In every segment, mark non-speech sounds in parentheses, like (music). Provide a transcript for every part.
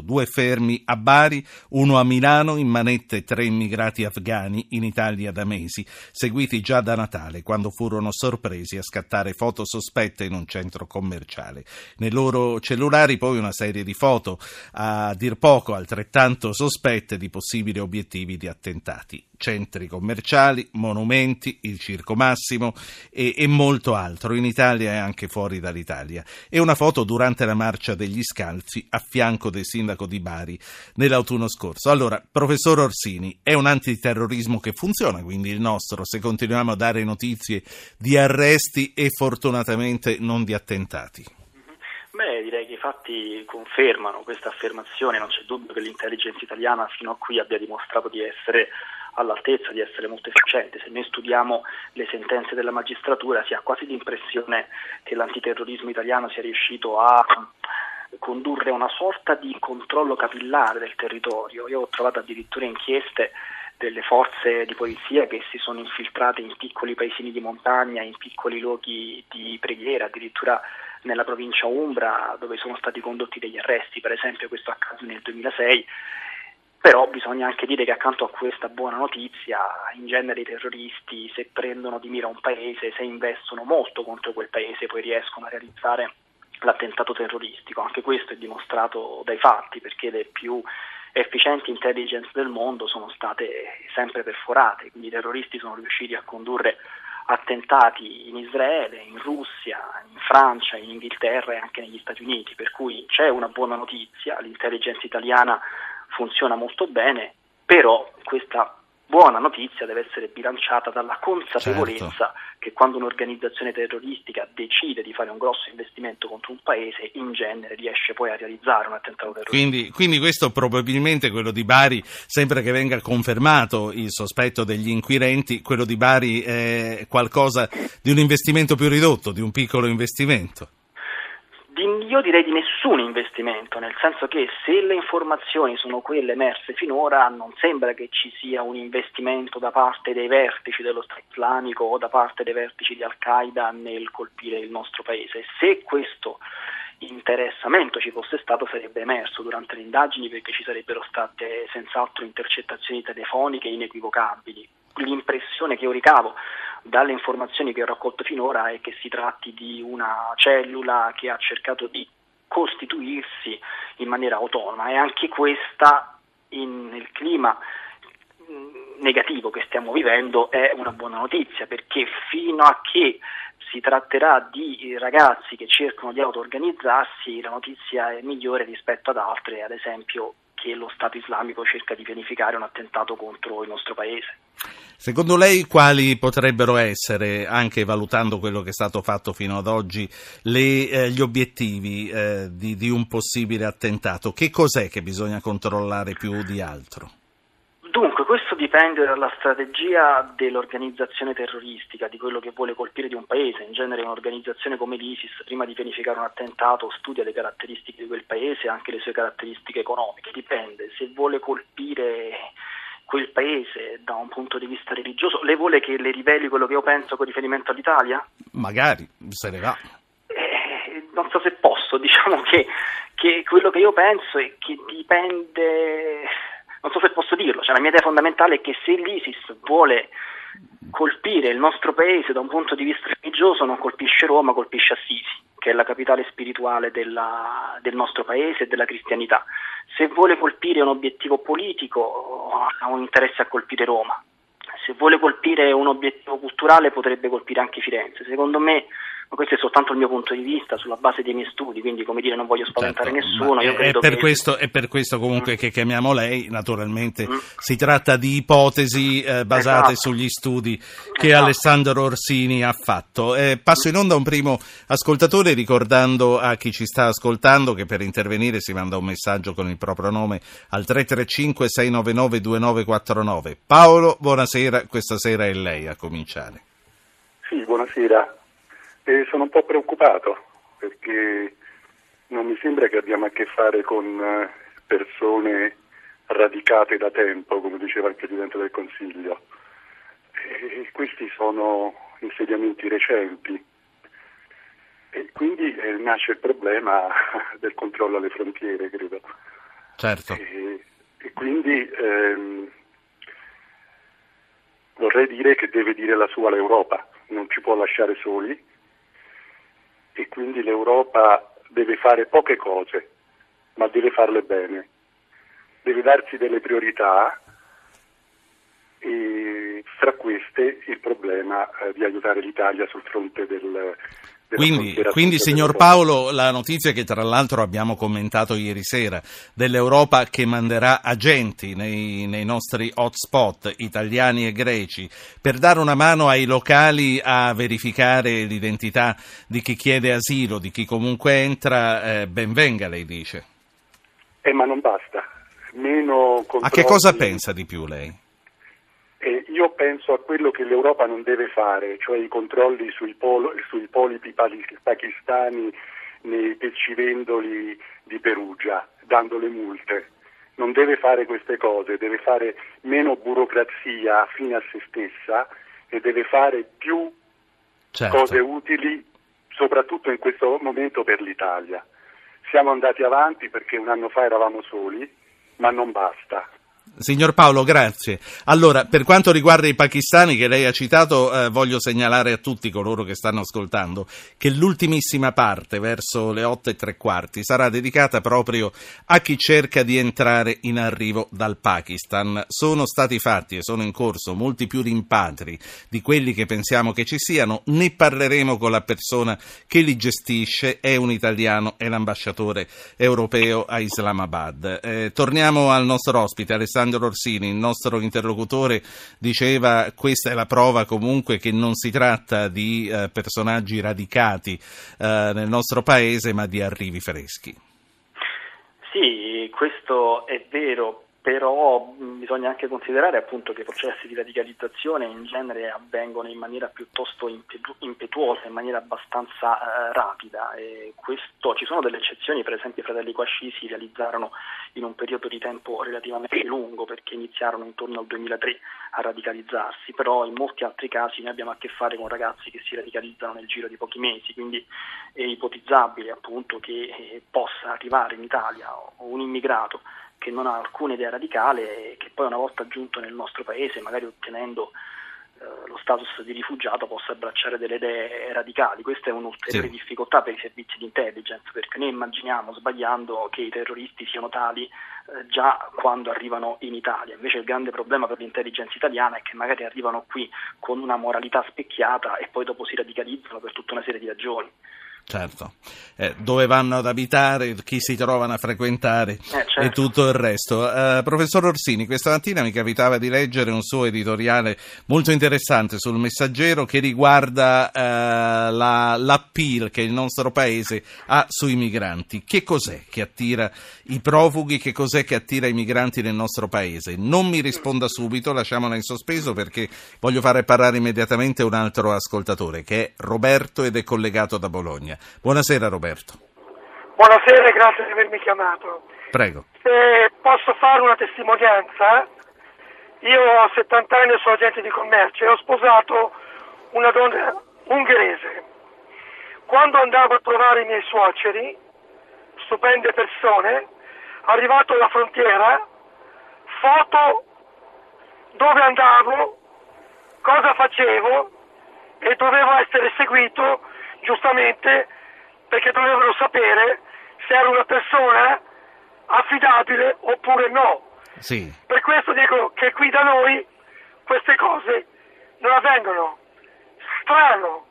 Due fermi a Bari, uno a Milano, in manette tre immigrati afghani in Italia da mesi, seguiti già da Natale, quando furono sorpresi a scattare foto sospette in un centro commerciale. Nei loro cellulari poi una serie di foto, a dir poco altrettanto sospette di possibili obiettivi di attentati centri commerciali, monumenti, il Circo Massimo e, e, molto altro in Italia e anche fuori dall'Italia. E una foto durante la marcia degli scalzi a fianco del sindaco di Bari nell'autunno scorso. Allora, professor Orsini, è un antiterrorismo che funziona, quindi il nostro, se continuiamo a dare notizie di arresti e fortunatamente non di attentati. Beh, direi che i fatti confermano questa affermazione, non c'è dubbio che l'intelligence italiana fino a qui abbia dimostrato di essere all'altezza di essere molto efficiente. Se noi studiamo le sentenze della magistratura si ha quasi l'impressione che l'antiterrorismo italiano sia riuscito a condurre una sorta di controllo capillare del territorio. Io ho trovato addirittura inchieste delle forze di polizia che si sono infiltrate in piccoli paesini di montagna, in piccoli luoghi di preghiera, addirittura nella provincia Umbra dove sono stati condotti degli arresti, per esempio questo accade nel 2006 però bisogna anche dire che accanto a questa buona notizia, in genere i terroristi se prendono di mira un paese, se investono molto contro quel paese, poi riescono a realizzare l'attentato terroristico. Anche questo è dimostrato dai fatti, perché le più efficienti intelligence del mondo sono state sempre perforate, quindi i terroristi sono riusciti a condurre attentati in Israele, in Russia, in Francia, in Inghilterra e anche negli Stati Uniti, per cui c'è una buona notizia, l'intelligence italiana funziona molto bene, però questa buona notizia deve essere bilanciata dalla consapevolezza certo. che quando un'organizzazione terroristica decide di fare un grosso investimento contro un paese, in genere riesce poi a realizzare un attentato terroristico. Quindi, quindi questo probabilmente, quello di Bari, sembra che venga confermato il sospetto degli inquirenti, quello di Bari è qualcosa di un investimento più ridotto, di un piccolo investimento. Io direi di nessun investimento, nel senso che se le informazioni sono quelle emerse finora, non sembra che ci sia un investimento da parte dei vertici dello Stato islamico o da parte dei vertici di Al-Qaeda nel colpire il nostro paese. Se questo interessamento ci fosse stato sarebbe emerso durante le indagini perché ci sarebbero state senz'altro intercettazioni telefoniche inequivocabili. L'impressione che io ricavo dalle informazioni che ho raccolto finora è che si tratti di una cellula che ha cercato di costituirsi in maniera autonoma. E anche questa in, nel clima mm, negativo che stiamo vivendo è una buona notizia perché fino a che si tratterà di ragazzi che cercano di auto-organizzarsi la notizia è migliore rispetto ad altre, ad esempio che lo Stato islamico cerca di pianificare un attentato contro il nostro paese. Secondo lei quali potrebbero essere, anche valutando quello che è stato fatto fino ad oggi, le, eh, gli obiettivi eh, di, di un possibile attentato? Che cos'è che bisogna controllare più di altro? Questo dipende dalla strategia dell'organizzazione terroristica, di quello che vuole colpire di un paese. In genere un'organizzazione come l'ISIS, prima di pianificare un attentato, studia le caratteristiche di quel paese e anche le sue caratteristiche economiche. Dipende, se vuole colpire quel paese da un punto di vista religioso. Lei vuole che le riveli quello che io penso con riferimento all'Italia? Magari, se ne va. Eh, non so se posso, (laughs) diciamo che, che, quello che io penso è che dipende, non so se posso dirlo, cioè la mia idea fondamentale è che se l'ISIS vuole colpire il nostro paese da un punto di vista religioso non colpisce Roma, colpisce Assisi, che è la capitale spirituale della, del nostro paese e della cristianità se vuole colpire un obiettivo politico ha un interesse a colpire Roma, se vuole colpire un obiettivo culturale potrebbe colpire anche Firenze. Secondo me ma questo è soltanto il mio punto di vista sulla base dei miei studi, quindi come dire non voglio spaventare certo, nessuno. È, è, per che... questo, è, per questo, comunque mm. che chiamiamo lei, naturalmente mm. si tratta di ipotesi eh, basate esatto. sugli studi che esatto. Alessandro Orsini ha fatto. Eh, passo in onda un primo ascoltatore ricordando a chi ci sta ascoltando che per intervenire si manda un messaggio con il proprio nome al 335 699 2949. Paolo, buonasera, questa sera è lei a cominciare. Sì, buonasera. E sono un po' preoccupato perché non mi sembra che abbiamo a che fare con eh, persone radicate da tempo, come diceva il Presidente del Consiglio. E questi sono insediamenti recenti e quindi eh, nasce il problema (laughs) del controllo alle frontiere, credo. Certo. E, e quindi ehm, vorrei dire che deve dire la sua l'Europa, non ci può lasciare soli e quindi l'Europa deve fare poche cose, ma deve farle bene. Deve darsi delle priorità e fra queste il problema eh, di aiutare l'Italia sul fronte del, quindi, quindi, signor Paolo, la notizia che tra l'altro abbiamo commentato ieri sera dell'Europa che manderà agenti nei, nei, nostri hotspot italiani e greci per dare una mano ai locali a verificare l'identità di chi chiede asilo, di chi comunque entra, eh, ben venga, lei dice. Eh, ma non basta. Meno a che cosa pensa di più lei? Eh, io penso a quello che l'Europa non deve fare, cioè i controlli sui, polo, sui polipi pakistani nei pescivendoli di Perugia, dando le multe. Non deve fare queste cose, deve fare meno burocrazia fine a se stessa e deve fare più certo. cose utili, soprattutto in questo momento per l'Italia. Siamo andati avanti perché un anno fa eravamo soli, ma non basta. Signor Paolo, grazie. Allora, per quanto riguarda i pakistani che lei ha citato, eh, voglio segnalare a tutti coloro che stanno ascoltando che l'ultimissima parte, verso le otto e tre quarti, sarà dedicata proprio a chi cerca di entrare in arrivo dal Pakistan. Sono stati fatti e sono in corso molti più rimpatri di quelli che pensiamo che ci siano. Ne parleremo con la persona che li gestisce, è un italiano, è l'ambasciatore europeo a Islamabad. Eh, torniamo al nostro ospite, Alessandro. Alessandro Orsini, il nostro interlocutore, diceva questa è la prova comunque che non si tratta di eh, personaggi radicati eh, nel nostro paese, ma di arrivi freschi. Sì, questo è vero, però bisogna anche considerare appunto che i processi di radicalizzazione in genere avvengono in maniera piuttosto impetuosa, in maniera abbastanza eh, rapida. Questo, ci sono delle eccezioni, per esempio i fratelli Quasci si realizzarono in un periodo di tempo relativamente lungo perché iniziarono intorno al 2003 a radicalizzarsi, però in molti altri casi noi abbiamo a che fare con ragazzi che si radicalizzano nel giro di pochi mesi, quindi è ipotizzabile appunto che eh, possa arrivare in Italia un immigrato che non ha alcuna idea radicale e che poi una volta giunto nel nostro paese, magari ottenendo eh, lo status di rifugiato, possa abbracciare delle idee radicali. Questa è un'ulteriore sì. difficoltà per i servizi di intelligence, perché noi immaginiamo, sbagliando, che i terroristi siano tali eh, già quando arrivano in Italia. Invece il grande problema per l'intelligence italiana è che magari arrivano qui con una moralità specchiata e poi dopo si radicalizzano per tutta una serie di ragioni. Certo, eh, dove vanno ad abitare, chi si trovano a frequentare eh, certo. e tutto il resto. Uh, professor Orsini, questa mattina mi capitava di leggere un suo editoriale molto interessante sul messaggero che riguarda uh, la, l'appeal che il nostro paese ha sui migranti. Che cos'è che attira i profughi, che cos'è che attira i migranti nel nostro paese? Non mi risponda subito, lasciamola in sospeso perché voglio fare parlare immediatamente un altro ascoltatore che è Roberto ed è collegato da Bologna. Buonasera Roberto. Buonasera e grazie di avermi chiamato. Prego. Se posso fare una testimonianza, io ho 70 anni e sono agente di commercio e ho sposato una donna ungherese. Quando andavo a trovare i miei suoceri, stupende persone, arrivato alla frontiera, foto dove andavo, cosa facevo e dovevo essere seguito giustamente perché dovevano sapere se era una persona affidabile oppure no. Sì. Per questo dico che qui da noi queste cose non avvengono. Strano.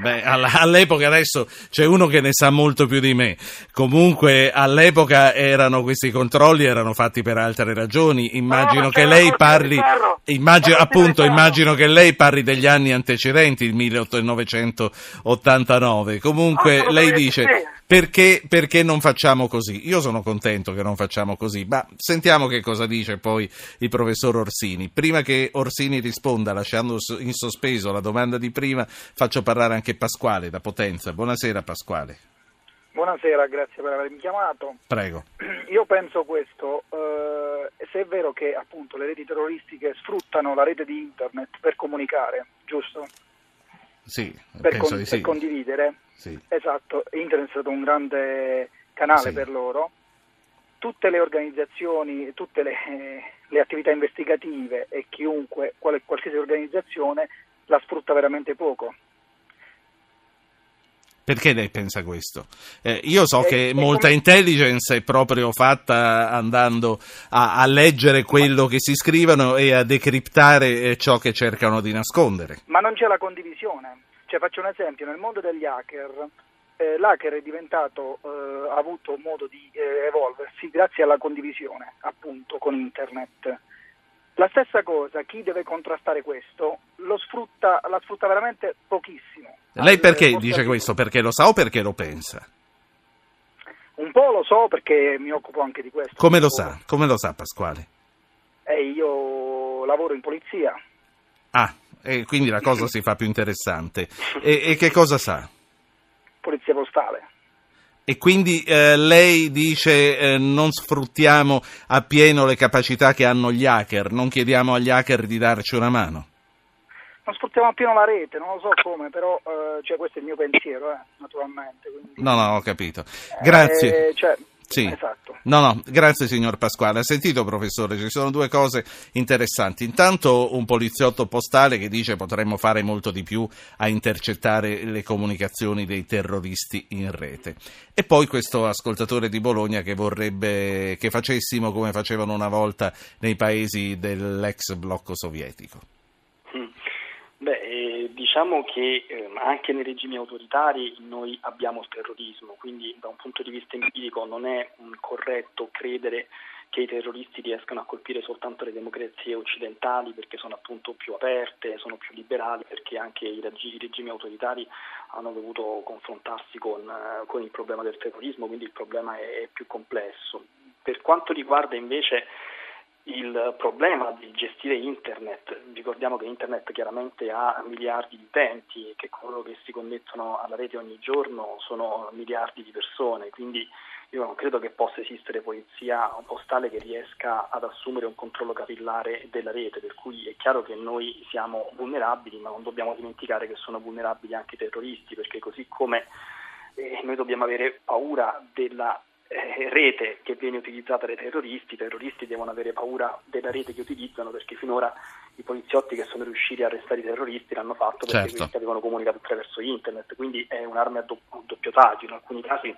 Beh, all'epoca adesso c'è uno che ne sa molto più di me. Comunque all'epoca erano questi controlli erano fatti per altre ragioni. Immagino no, che lei parli immagino, appunto immagino che lei parli degli anni antecedenti, il 1889. Comunque lei dice perché, perché, non facciamo così? Io sono contento che non facciamo così, ma sentiamo che cosa dice poi il professor Orsini. Prima che Orsini risponda, lasciando in sospeso la domanda di prima, faccio parlare anche Pasquale da Potenza. Buonasera Pasquale. Buonasera, grazie per avermi chiamato. Prego. Io penso questo, eh, se è vero che appunto le reti terroristiche sfruttano la rete di internet per comunicare, giusto? Sì, per, con, per sì. condividere. Sì. Esatto, internet è stato un grande canale sì. per loro. tutte le organizzazioni, tutte le, le attività investigative e chiunque, quale, qualsiasi organizzazione la sfrutta veramente poco. Perché lei pensa questo? Eh, io so che molta intelligence è proprio fatta andando a, a, leggere quello che si scrivono e a decriptare eh, ciò che cercano di nascondere. Ma non c'è la condivisione. Cioè, faccio un esempio, nel mondo degli hacker, eh, l'hacker è diventato, eh, ha avuto modo di eh, evolversi grazie alla condivisione, appunto, con internet. La stessa cosa, chi deve contrastare questo lo sfrutta, la sfrutta veramente pochissimo. Lei perché dice questo? Perché lo sa o perché lo pensa? Un po' lo so perché mi occupo anche di questo. Come lo sa? Come lo sa Pasquale? Eh, io lavoro in polizia. Ah, e quindi la cosa (laughs) si fa più interessante. E, e che cosa sa? Polizia postale. E quindi eh, lei dice eh, non sfruttiamo appieno le capacità che hanno gli hacker, non chiediamo agli hacker di darci una mano? Non sfruttiamo appieno la rete, non lo so come, però eh, cioè, questo è il mio pensiero, eh, naturalmente. Quindi... No, no, ho capito. Grazie. Eh, cioè, sì. Esatto. No, no, grazie signor Pasquale. Ha sentito professore, ci sono due cose interessanti. Intanto un poliziotto postale che dice potremmo fare molto di più a intercettare le comunicazioni dei terroristi in rete. E poi questo ascoltatore di Bologna che vorrebbe che facessimo come facevano una volta nei paesi dell'ex blocco sovietico. Eh, diciamo che eh, anche nei regimi autoritari noi abbiamo il terrorismo, quindi da un punto di vista empirico non è corretto credere che i terroristi riescano a colpire soltanto le democrazie occidentali perché sono appunto più aperte, sono più liberali, perché anche i, reg- i regimi autoritari hanno dovuto confrontarsi con, uh, con, il problema del terrorismo, quindi il problema è, è più complesso. Per quanto riguarda invece il problema di gestire internet, ricordiamo che internet chiaramente ha miliardi di utenti e che coloro che si connettono alla rete ogni giorno sono miliardi di persone, quindi io non credo che possa esistere polizia postale che riesca ad assumere un controllo capillare della rete, per cui è chiaro che noi siamo vulnerabili, ma non dobbiamo dimenticare che sono vulnerabili anche i terroristi, perché così come eh, noi dobbiamo avere paura della eh, rete che viene utilizzata dai terroristi, i terroristi devono avere paura della rete che utilizzano perché finora i poliziotti che sono riusciti a arrestare i terroristi l'hanno fatto perché certo. questi avevano comunicato attraverso internet, quindi è un'arma a doppio, doppio taglio, in alcuni casi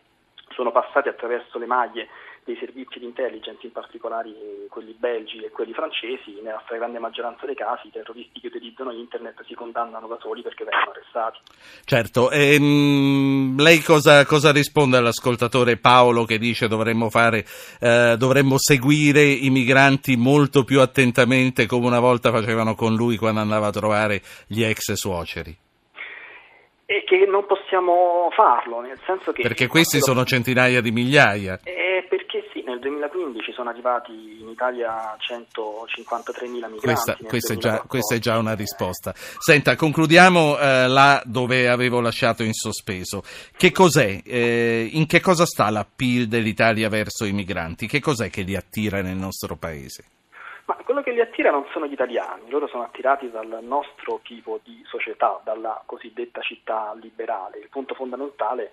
sono passati attraverso le maglie dei servizi di intelligence, in particolare quelli belgi e quelli francesi, nella stragrande maggioranza dei casi i terroristi che utilizzano internet si condannano da soli perché vengono arrestati. Certo, ehm, lei cosa, cosa, risponde all'ascoltatore Paolo che dice dovremmo, fare, eh, dovremmo seguire i migranti molto più attentamente come una volta facevano con lui quando andava a trovare gli ex suoceri? E che non possiamo farlo, nel senso che... Perché questi sono centinaia di migliaia. Eh, nel 2015 sono arrivati in Italia 153.000 migranti. Questa, questa, è, già, questa è, già, una risposta. Senta, concludiamo eh, là dove avevo lasciato in sospeso. Che cos'è, eh, in che cosa sta l'appeal dell'Italia verso i migranti? Che cos'è che li attira nel nostro paese? Ma quello che li attira non sono gli italiani, loro sono attirati dal nostro tipo di società, dalla cosiddetta città liberale. Il punto fondamentale è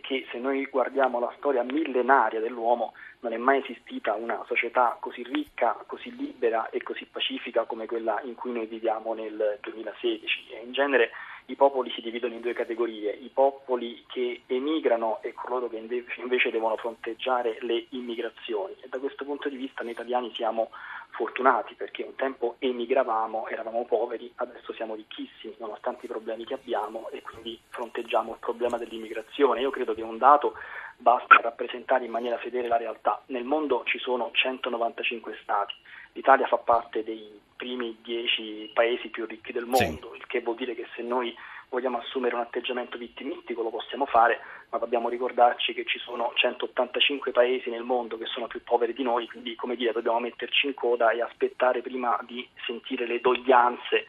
che se noi guardiamo la storia millenaria dell'uomo, non è mai esistita una società così ricca, così libera e così pacifica come quella in cui noi viviamo nel 2016. E in genere i popoli si dividono in due categorie, i popoli che emigrano e coloro che invece devono fronteggiare le immigrazioni. E da questo punto di vista noi italiani siamo fortunati perché un tempo emigravamo, eravamo poveri, adesso siamo ricchissimi nonostante i problemi che abbiamo e quindi fronteggiamo il problema dell'immigrazione. Io credo che un dato basta rappresentare in maniera fedele la realtà. Nel mondo ci sono 195 stati, l'Italia fa parte dei primi 10 paesi più ricchi del mondo, sì. il che vuol dire che se noi vogliamo assumere un atteggiamento vittimistico lo possiamo fare, ma dobbiamo ricordarci che ci sono 185 paesi nel mondo che sono più poveri di noi, quindi come dire dobbiamo metterci in coda e aspettare prima di sentire le doglianze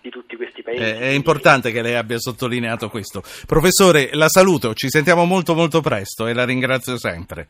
di tutti questi paesi. È, è importante che lei abbia sottolineato questo. Professore, la saluto, ci sentiamo molto molto presto e la ringrazio sempre.